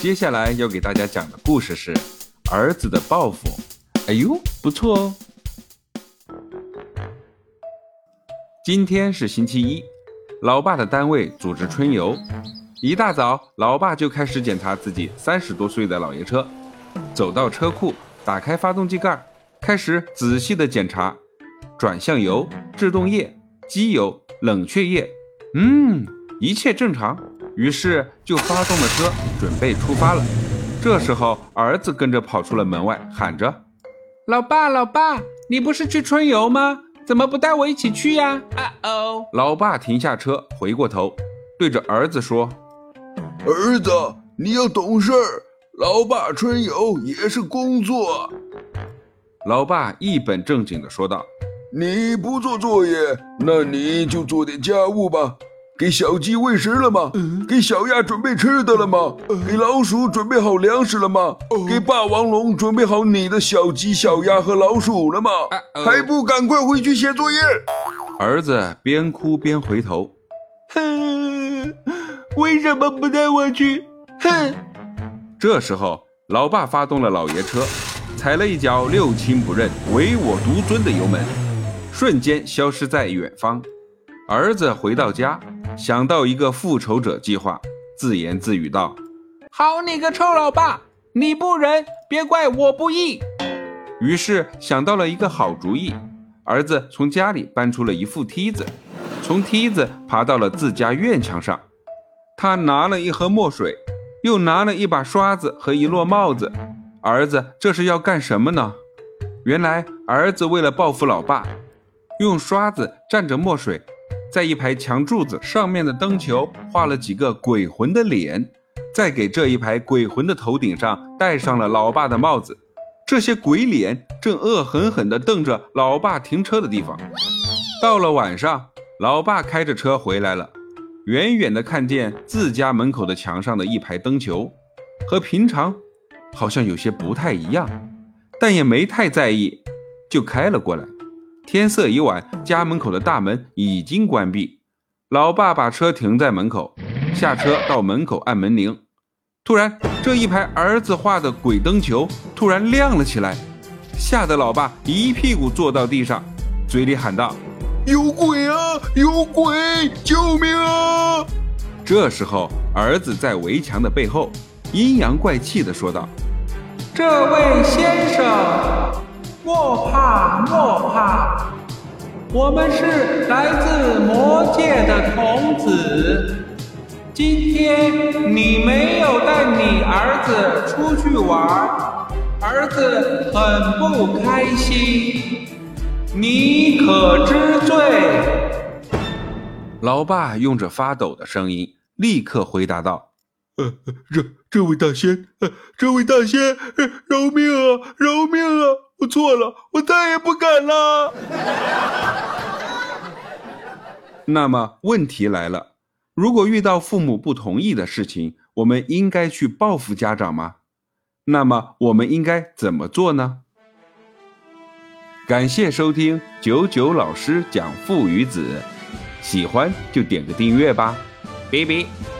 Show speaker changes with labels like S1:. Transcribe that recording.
S1: 接下来要给大家讲的故事是儿子的报复。哎呦，不错哦！今天是星期一，老爸的单位组织春游。一大早，老爸就开始检查自己三十多岁的老爷车，走到车库，打开发动机盖，开始仔细的检查转向油、制动液、机油、冷却液。嗯，一切正常。于是就发动了车，准备出发了。这时候，儿子跟着跑出了门外，喊着：“
S2: 老爸，老爸，你不是去春游吗？怎么不带我一起去呀？”
S1: 啊哦！老爸停下车，回过头，对着儿子说：“
S3: 儿子，你要懂事儿。老爸春游也是工作。”
S1: 老爸一本正经地说道：“
S3: 你不做作业，那你就做点家务吧。”给小鸡喂食了吗？给小鸭准备吃的了吗？给老鼠准备好粮食了吗？给霸王龙准备好你的小鸡、小鸭和老鼠了吗？还不赶快回去写作业！
S1: 儿子边哭边回头，
S2: 哼，为什么不带我去？哼！
S1: 这时候，老爸发动了老爷车，踩了一脚六亲不认、唯我独尊的油门，瞬间消失在远方。儿子回到家。想到一个复仇者计划，自言自语道：“
S2: 好你个臭老爸，你不仁，别怪我不义。”
S1: 于是想到了一个好主意，儿子从家里搬出了一副梯子，从梯子爬到了自家院墙上。他拿了一盒墨水，又拿了一把刷子和一摞帽子。儿子这是要干什么呢？原来儿子为了报复老爸，用刷子蘸着墨水。在一排墙柱子上面的灯球画了几个鬼魂的脸，再给这一排鬼魂的头顶上戴上了老爸的帽子。这些鬼脸正恶狠狠地瞪着老爸停车的地方。到了晚上，老爸开着车回来了，远远地看见自家门口的墙上的一排灯球，和平常好像有些不太一样，但也没太在意，就开了过来。天色已晚，家门口的大门已经关闭。老爸把车停在门口，下车到门口按门铃。突然，这一排儿子画的鬼灯球突然亮了起来，吓得老爸一屁股坐到地上，嘴里喊道：“
S3: 有鬼啊！有鬼！救命啊！”
S1: 这时候，儿子在围墙的背后阴阳怪气地说道：“
S2: 这位先生。”莫怕莫怕，我们是来自魔界的童子。今天你没有带你儿子出去玩，儿子很不开心，你可知罪？
S1: 老爸用着发抖的声音立刻回答道：“
S3: 呃，这这位大仙，呃，这位大仙，饶命啊，饶命啊！”我错了，我再也不敢了。
S1: 那么问题来了，如果遇到父母不同意的事情，我们应该去报复家长吗？那么我们应该怎么做呢？感谢收听九九老师讲父与子，喜欢就点个订阅吧，拜拜。